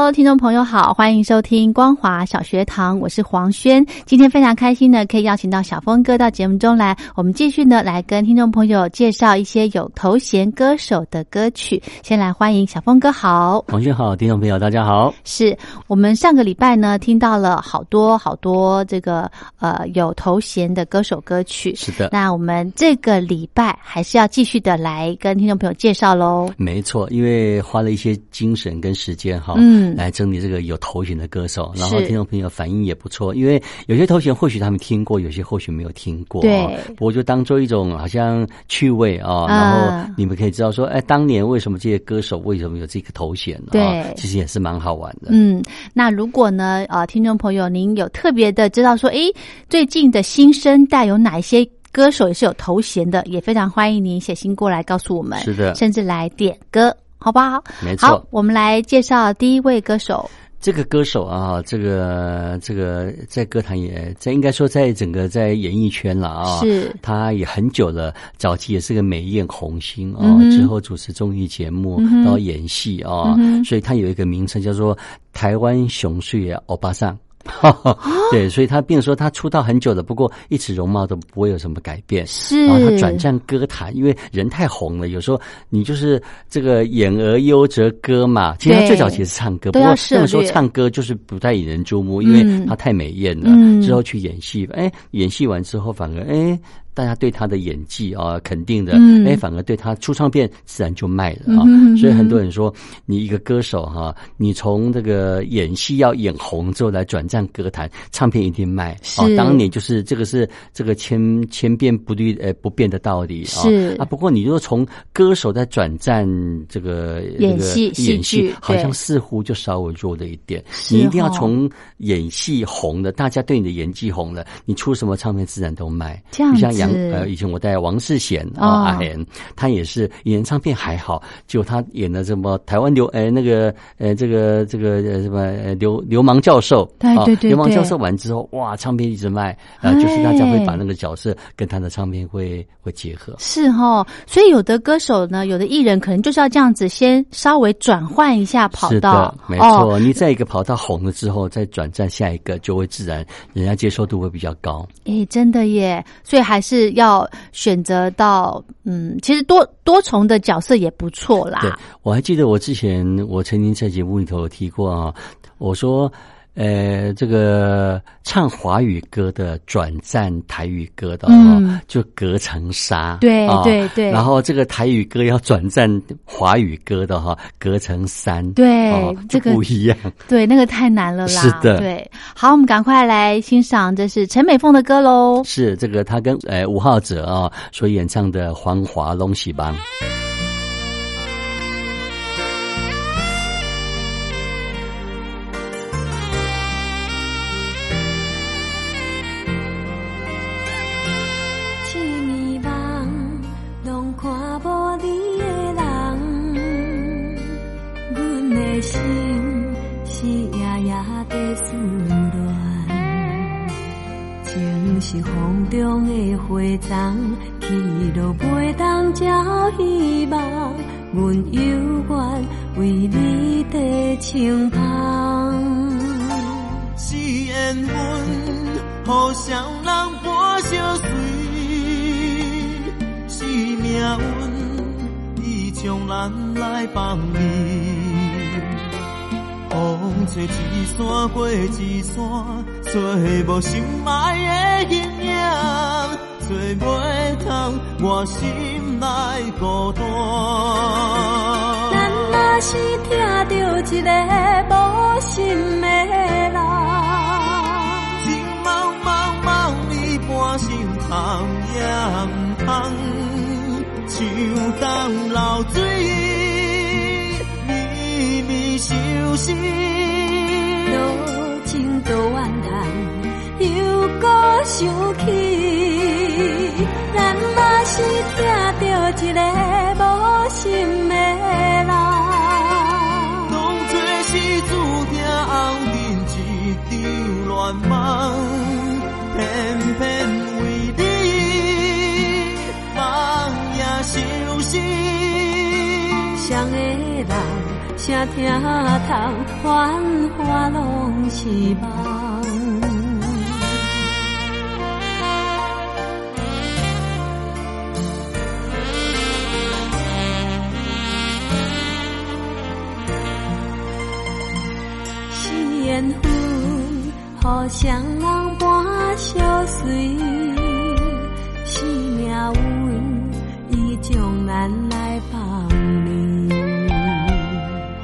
Hello，听众朋友好，欢迎收听光华小学堂，我是黄轩。今天非常开心呢，可以邀请到小峰哥到节目中来，我们继续呢来跟听众朋友介绍一些有头衔歌手的歌曲。先来欢迎小峰哥，好，黄轩好，听众朋友大家好。是我们上个礼拜呢听到了好多好多这个呃有头衔的歌手歌曲，是的。那我们这个礼拜还是要继续的来跟听众朋友介绍喽。没错，因为花了一些精神跟时间哈。嗯。来整理这个有头衔的歌手，然后听众朋友反应也不错，因为有些头衔或许他们听过，有些或许没有听过。对，不过就当做一种好像趣味啊，然后你们可以知道说，哎，当年为什么这些歌手为什么有这个头衔？对，其实也是蛮好玩的。嗯，那如果呢，呃，听众朋友您有特别的知道说，哎，最近的新生代有哪一些歌手也是有头衔的，也非常欢迎您写信过来告诉我们。是的，甚至来点歌。好不好？没错。好，我们来介绍第一位歌手。这个歌手啊，这个这个在歌坛也在，应该说在整个在演艺圈了啊。是。他也很久了，早期也是个美艳红星啊，之后主持综艺节目，然后演戏啊，所以他有一个名称叫做台湾雄帅欧巴桑。对，所以他并说他出道很久了，不过一直容貌都不会有什么改变。是，然后他转战歌坛，因为人太红了，有时候你就是这个演而优则歌嘛。其实他最早其实是唱歌，不过那个时候唱歌就是不太引人注目，因为他太美艳了。之后去演戏，哎，演戏完之后反而哎。大家对他的演技啊，肯定的，哎，反而对他出唱片自然就卖了啊。所以很多人说，你一个歌手哈，你从这个演戏要演红之后来转战歌坛，唱片一定卖。是，当年就是这个是这个千千变不律呃不变的道理啊。是啊，不过你如果从歌手在转战这个演戏演戏，好像似乎就稍微弱了一点。你一定要从演戏红的，大家对你的演技红了，你出什么唱片自然都卖。这样子。呃，以前我带王世贤啊，阿贤，他也是演唱片还好，就他演的什么台湾流，哎，那个呃，这个这个呃什么流流氓教授，对对对，流氓教授完之后，哇，唱片一直卖，啊，就是大家会把那个角色跟他的唱片会会结合，是哈，所以有的歌手呢，有的艺人可能就是要这样子，先稍微转换一下跑道，没错，你在一个跑道红了之后，再转战下一个，就会自然人家接受度会比较高，哎，真的耶，所以还是。是要选择到嗯，其实多多重的角色也不错啦。对，我还记得我之前我曾经在节目里头提过啊，我说。呃，这个唱华语歌的转战台语歌的，嗯，就隔层纱，对对对。然后这个台语歌要转战华语歌的哈，隔层山，对，这个不一样。对，那个太难了啦。是的，对。好，我们赶快来欣赏，这是陈美凤的歌喽。是这个，她跟呃吴浩哲啊所演唱的《黄华龙喜帮》。中的花丛，去路袂当照希望。阮犹原为你在身旁。是缘分，互相人伴相随；是命运，伊将咱来放离。风吹一山过一山，找无心爱的形影。找袂通我心内孤单。咱若是听到一个无心的人，情茫茫茫，你半生通也毋通，像当流水，绵绵相思，多情多怨叹，又搁想起，咱若是听着一个无心的人，当作是注定红尘一场乱梦，偏偏为你梦也相思。谁的人，谁听透，繁华拢是梦。分，互相人伴相随，是命运，伊将咱来放你。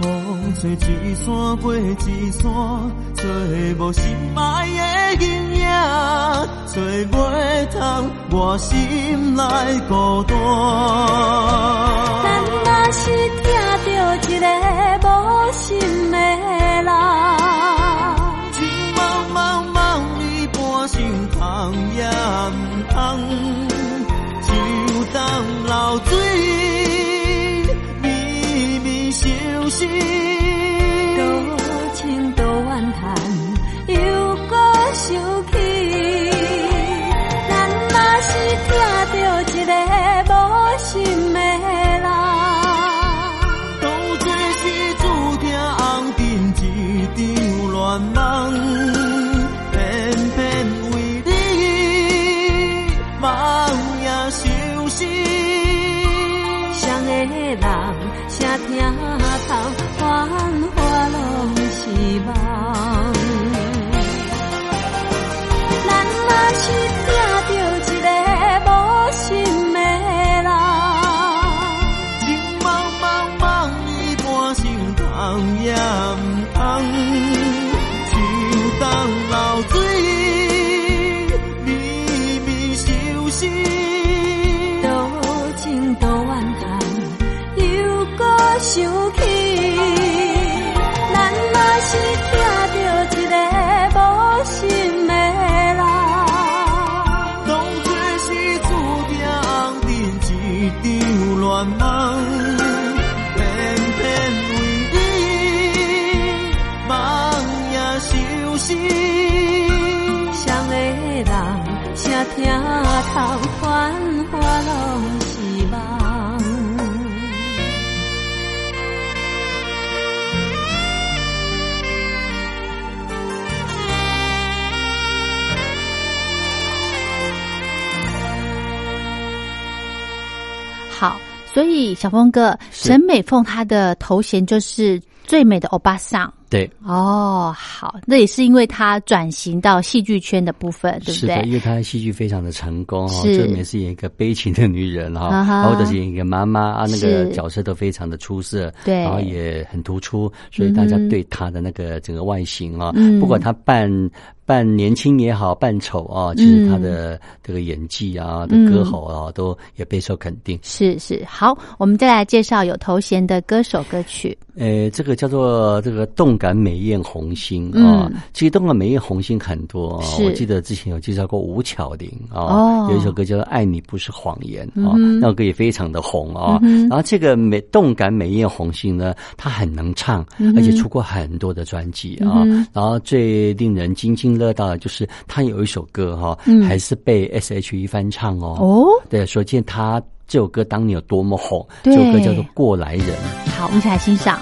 风吹一山过一山，找无心爱的形影，找袂通我心内孤单。咱若是听到一个好，所以小峰哥，沈美凤她的头衔就是最美的欧巴桑。对，哦，好，那也是因为她转型到戏剧圈的部分，对不是的，因？为她戏剧非常的成功哈，是。这每次演一个悲情的女人 哈，或者是演一个妈妈啊，那个角色都非常的出色，对。然后也很突出，所以大家对她的那个整个外形啊，嗯。不管她扮扮年轻也好，扮丑啊，其实他的这个演技啊、的嗯歌喉啊，都也备受肯定。是是，好，我们再来介绍有头衔的歌手歌曲。呃，这个叫做这个动感美艳红星嗯啊，其实动感美艳红星很多啊，是我记得之前有介绍过吴巧玲啊，哦有一首歌叫做《爱你不是谎言》啊，嗯那首歌也非常的红啊。嗯然后这个美动感美艳红星呢，她很能唱，而且出过很多的专辑啊。嗯然后最令人津津乐道的就是她有一首歌哈、嗯还是被 S.H.E 翻唱哦。哦，对，所见她这首歌当年有多么红，这首歌叫做《过来人》。好，我们一起来欣赏。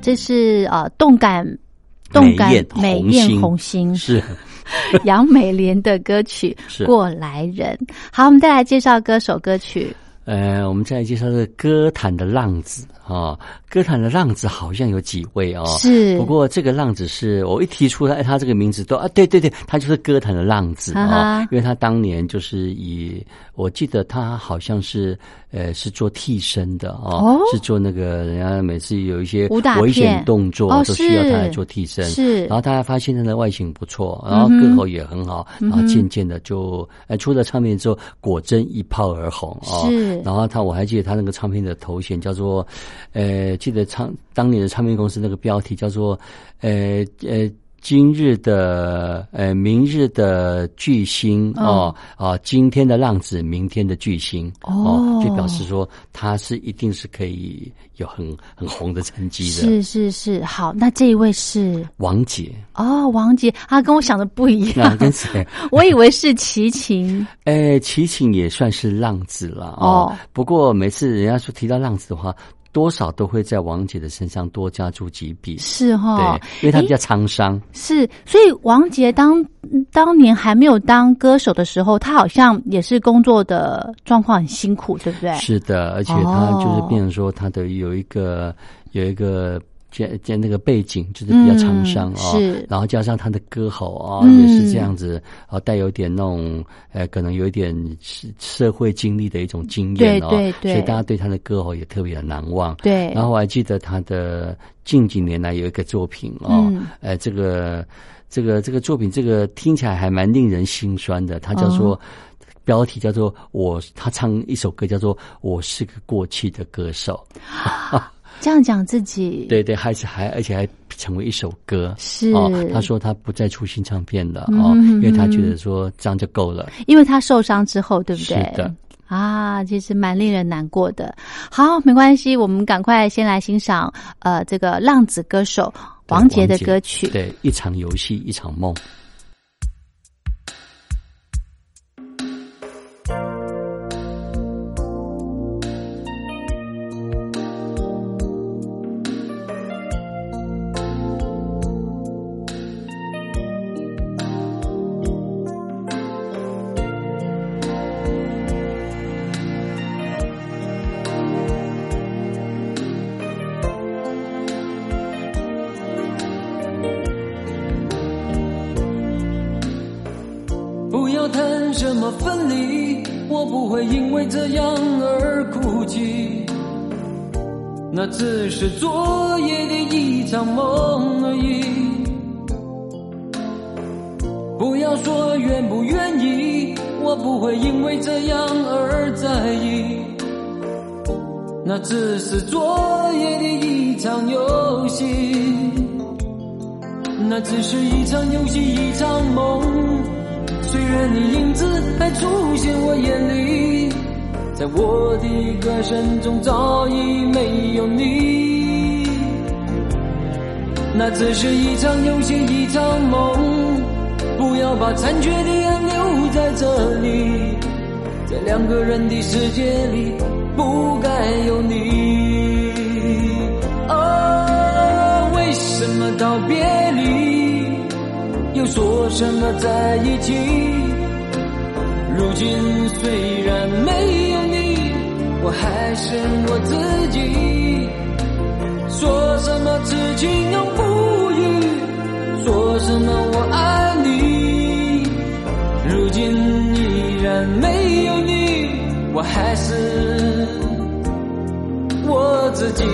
这是呃动感动感美艳红星是 杨美莲的歌曲《过来人》。好，我们再来介绍歌手歌曲。呃，我们再来介绍这个歌坛的浪子啊。歌坛的浪子好像有几位哦，是。不过这个浪子是我一提出来，他这个名字都啊，对对对，他就是歌坛的浪子啊，因为他当年就是以，我记得他好像是呃是做替身的哦，是做那个人家每次有一些危险动作都需要他来做替身，是。然后大家发现他的外形不错，然后歌喉也很好，然后渐渐的就呃出了唱片之后，果真一炮而红啊。是。然后他我还记得他那个唱片的头衔叫做呃。记得唱当年的唱片公司那个标题叫做“呃呃，今日的呃，明日的巨星哦啊，今天的浪子，明天的巨星哦，就表示说他是一定是可以有很很红的成绩的。是是是，好，那这一位是王杰哦，王杰啊，跟我想的不一样，跟谁？我以为是齐秦，哎，齐秦也算是浪子了哦。不过每次人家说提到浪子的话。多少都会在王杰的身上多加注几笔，是哈，对，因为他比较沧桑。是，所以王杰当当年还没有当歌手的时候，他好像也是工作的状况很辛苦，对不对？是的，而且他就是变成说他的有一个有一个。见见那个背景就是比较沧桑啊，是，然后加上他的歌喉啊也是这样子啊，带有点那种呃，可能有一点社会经历的一种经验哦，对对，所以大家对他的歌喉也特别的难忘。对，然后我还记得他的近几年来有一个作品哦，呃，这个这个这个作品这个听起来还蛮令人心酸的，他叫做标题叫做我，他唱一首歌叫做我是个过气的歌手。这样讲自己，对对，还是还而且还成为一首歌。是，他说他不再出新唱片了哦，因为他觉得说这样就够了。因为他受伤之后，对不对？是的。啊，其实蛮令人难过的。好，没关系，我们赶快先来欣赏呃这个浪子歌手王杰的歌曲。对，一场游戏一场梦。那只是昨夜的一场梦而已。不要说愿不愿意，我不会因为这样而在意。那只是昨夜的一场游戏，那只是一场游戏一场梦。虽然你影子还出现我眼里。在我的歌声中早已没有你，那只是一场游戏一场梦，不要把残缺的爱留在这里，在两个人的世界里不该有你。哦，为什么道别离又说什么在一起？如今虽然没，我还是我自己。说什么痴情永不渝，说什么我爱你。如今依然没有你，我还是我自己。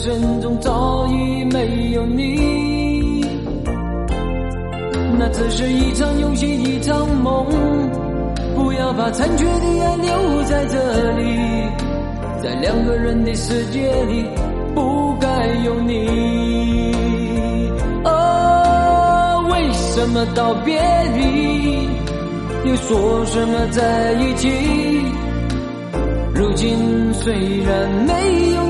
生中早已没有你。那只是一场游戏，一场梦。不要把残缺的爱留在这里，在两个人的世界里，不该有你。哦，为什么道别离，又说什么在一起？如今虽然没有，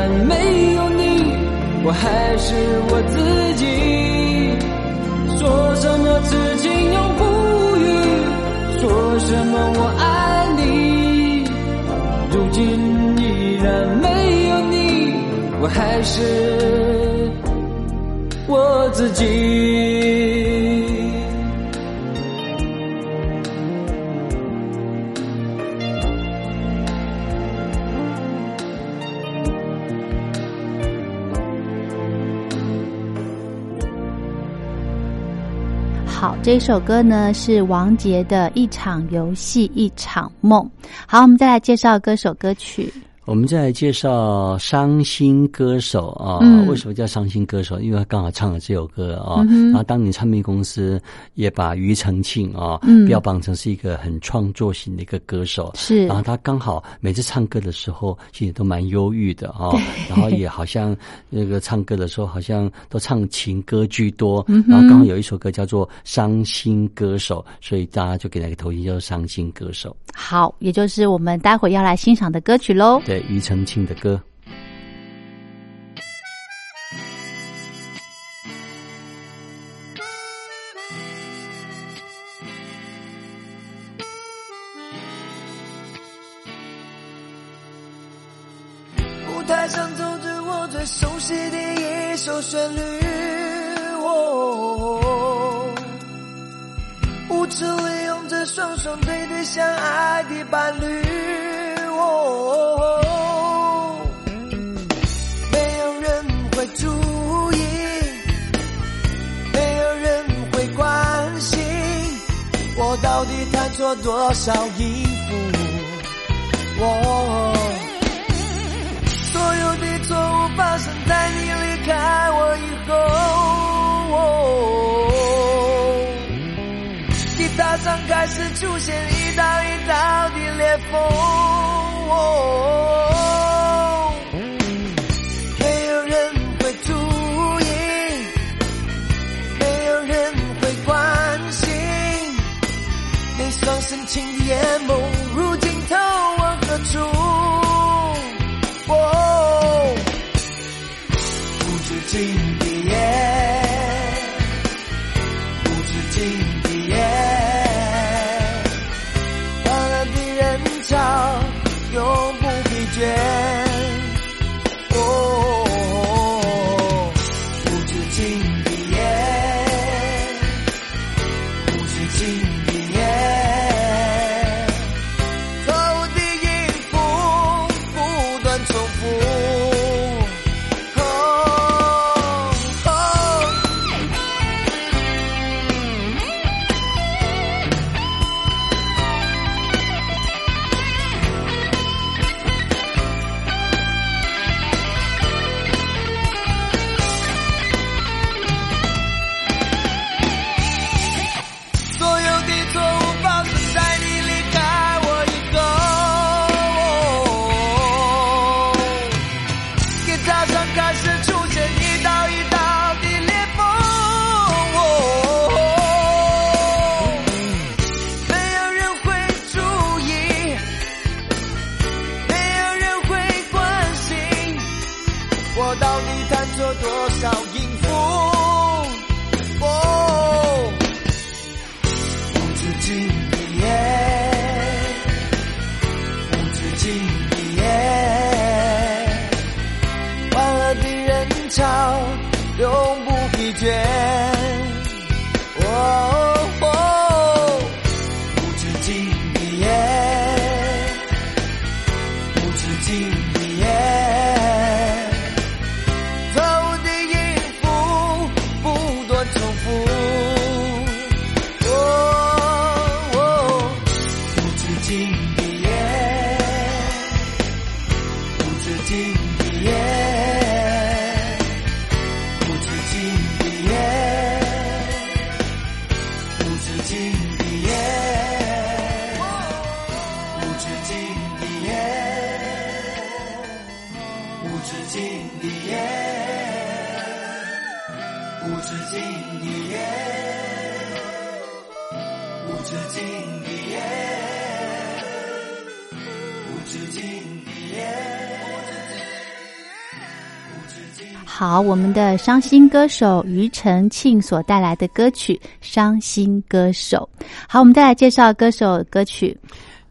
我还是我自己。说什么此情永不渝，说什么我爱你。如今依然没有你，我还是我自己。这首歌呢是王杰的《一场游戏一场梦》。好，我们再来介绍歌手歌曲。我们再来介绍伤心歌手啊，为什么叫伤心歌手？因为他刚好唱了这首歌啊。然后当年唱片公司也把庾澄庆啊标榜成是一个很创作型的一个歌手。是，然后他刚好每次唱歌的时候，其实都蛮忧郁的啊。然后也好像那个唱歌的时候，好像都唱情歌居多。然后刚好有一首歌叫做《伤心歌手》，所以大家就给他一个头衔叫做伤心歌手。好，也就是我们待会要来欣赏的歌曲喽。对，庾澄庆的歌。舞台上走着我最熟悉的一首旋律，哦，舞池里拥着双双对对相爱的伴侣，到底弹错多少音符，哦。所有的错误发生在你离开我以后。吉他上开始出现一道一道的裂缝。夜梦，如今逃往何处？哦，不知今夜，不知今夜，泛滥的人潮永不疲倦。哦，不知今夜，不知今。好，我们的伤心歌手庾澄庆所带来的歌曲《伤心歌手》。好，我们再来介绍歌手歌曲。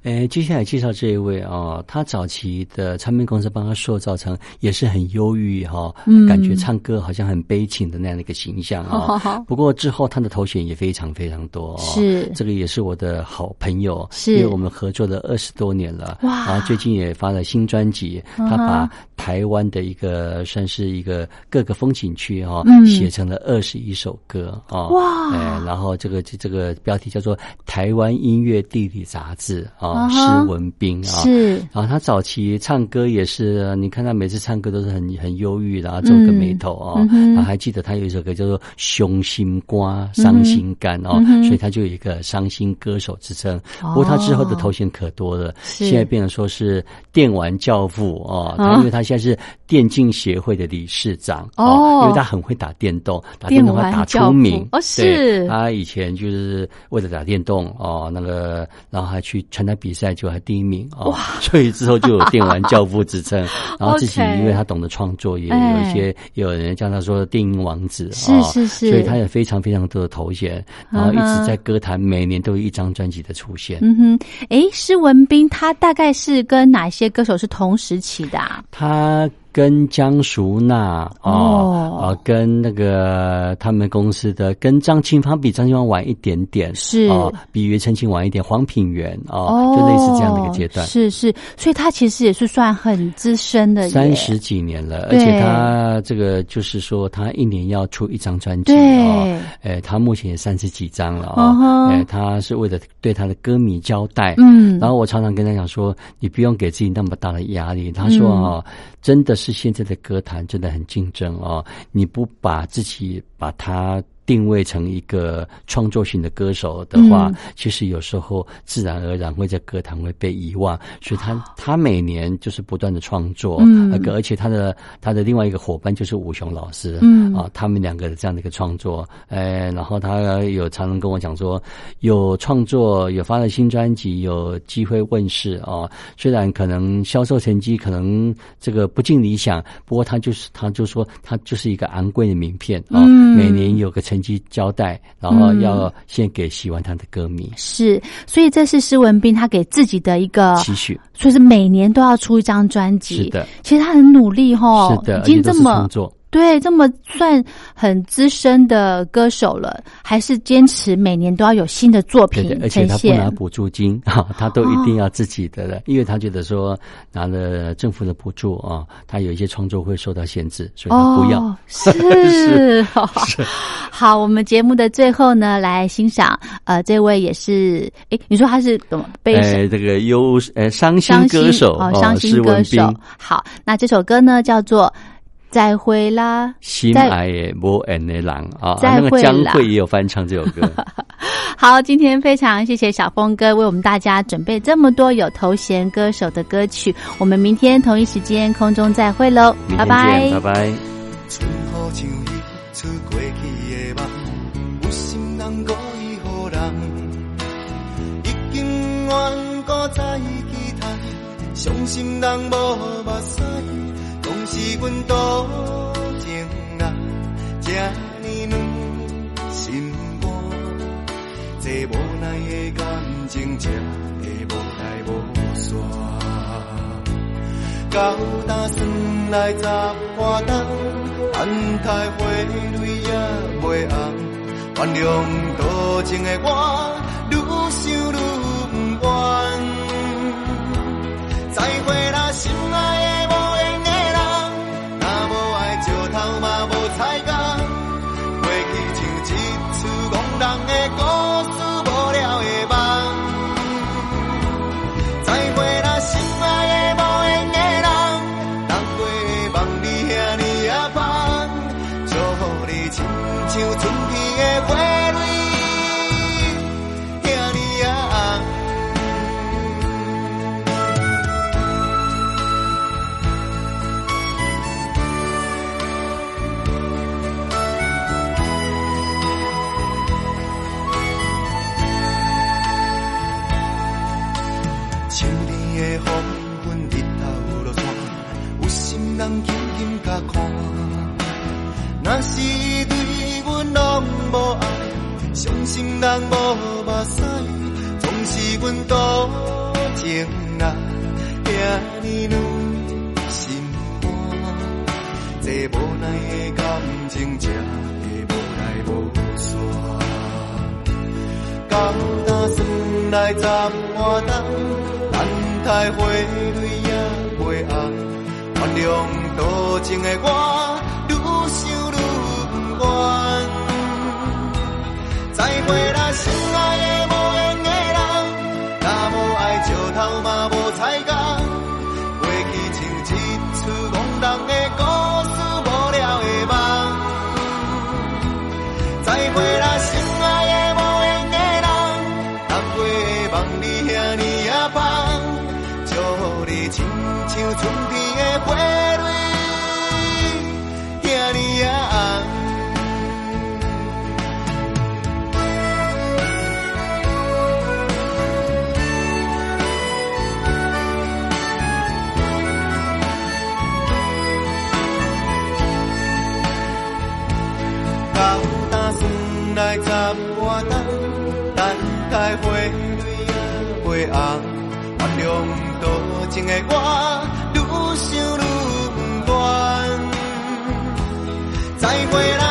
诶，接下来介绍这一位啊，他早期的唱片公司帮他塑造成也是很忧郁哈，感觉唱歌好像很悲情的那样的一个形象啊。不过之后他的头衔也非常非常多，是这个也是我的好朋友，是因为我们合作了二十多年了，哇！然后最近也发了新专辑，他把台湾的一个算是一个各个风景区哈，写成了二十一首歌啊，哇！哎，然后这个这个标题叫做《台湾音乐地理杂志》啊。施文斌啊，是，然后他早期唱歌也是，你看他每次唱歌都是很很忧郁的，皱个眉头啊。他还记得他有一首歌叫做《雄心瓜伤心肝》哦，所以他就有一个伤心歌手之称。不过他之后的头衔可多了，现在变成说是电玩教父哦。他因为他现在是电竞协会的理事长哦，因为他很会打电动，打电动会打出名哦。是，他以前就是为了打电动哦，那个然后还去参加。比赛就还第一名哦，所以之后就有电玩教父之称。然后自己因为他懂得创作，也有一些有人叫他说电音王子，是是是，所以他有非常非常多的头衔，然后一直在歌坛每年都有一张专辑的出现。嗯哼，哎，施文斌他大概是跟哪些歌手是同时期的啊？他。跟江淑娜哦，啊，跟那个他们公司的，跟张清芳比张清芳晚一点点，是。哦，比庾澄庆晚一点，黄品源哦，就类似这样的一个阶段，是是，所以他其实也是算很资深的，三十几年了，而且他这个就是说，他一年要出一张专辑哦，哎，他目前也三十几张了哦，哎，他是为了对他的歌迷交代，嗯，然后我常常跟他讲说，你不用给自己那么大的压力，他说啊。真的是现在的歌坛真的很竞争哦，你不把自己把它。定位成一个创作型的歌手的话，其实有时候自然而然会在歌坛会被遗忘。所以他他每年就是不断的创作，那个而且他的他的另外一个伙伴就是武雄老师，嗯啊，他们两个的这样的一个创作，哎，然后他有常常跟我讲说，有创作，有发了新专辑，有机会问世啊。虽然可能销售成绩可能这个不尽理想，不过他就是他就说他就是一个昂贵的名片啊，每年有个成。机交代，然后要献给喜欢他的歌迷。是，所以这是施文斌他给自己的一个期许，所以是每年都要出一张专辑。是的，其实他很努力哈，已经这么。对，这么算很资深的歌手了，还是坚持每年都要有新的作品而且他不拿补助金 啊，他都一定要自己的了，因为他觉得说拿了政府的补助啊，他有一些创作会受到限制，所以他不要。是，好，我们节目的最后呢，来欣赏呃，这位也是，哎，你说他是怎么被？哎，这个忧呃伤心歌手哦，伤心歌手。好，那这首歌呢叫做。再会啦，心爱的无恩的人啊，那个江蕙也有翻唱这首歌。好，今天非常谢谢小峰哥为我们大家准备这么多有头衔歌手的歌曲。我们明天同一时间空中再会喽，拜拜，拜拜。是阮多情啊，这呢软心肝，这无奈的感情，才会无来无散。到打算来十花灯，安太花蕊也袂红，原谅多情的我，你的花。多情的我，愈想愈不愿。再回来。红，原谅多情的我，愈想愈不愿再回来。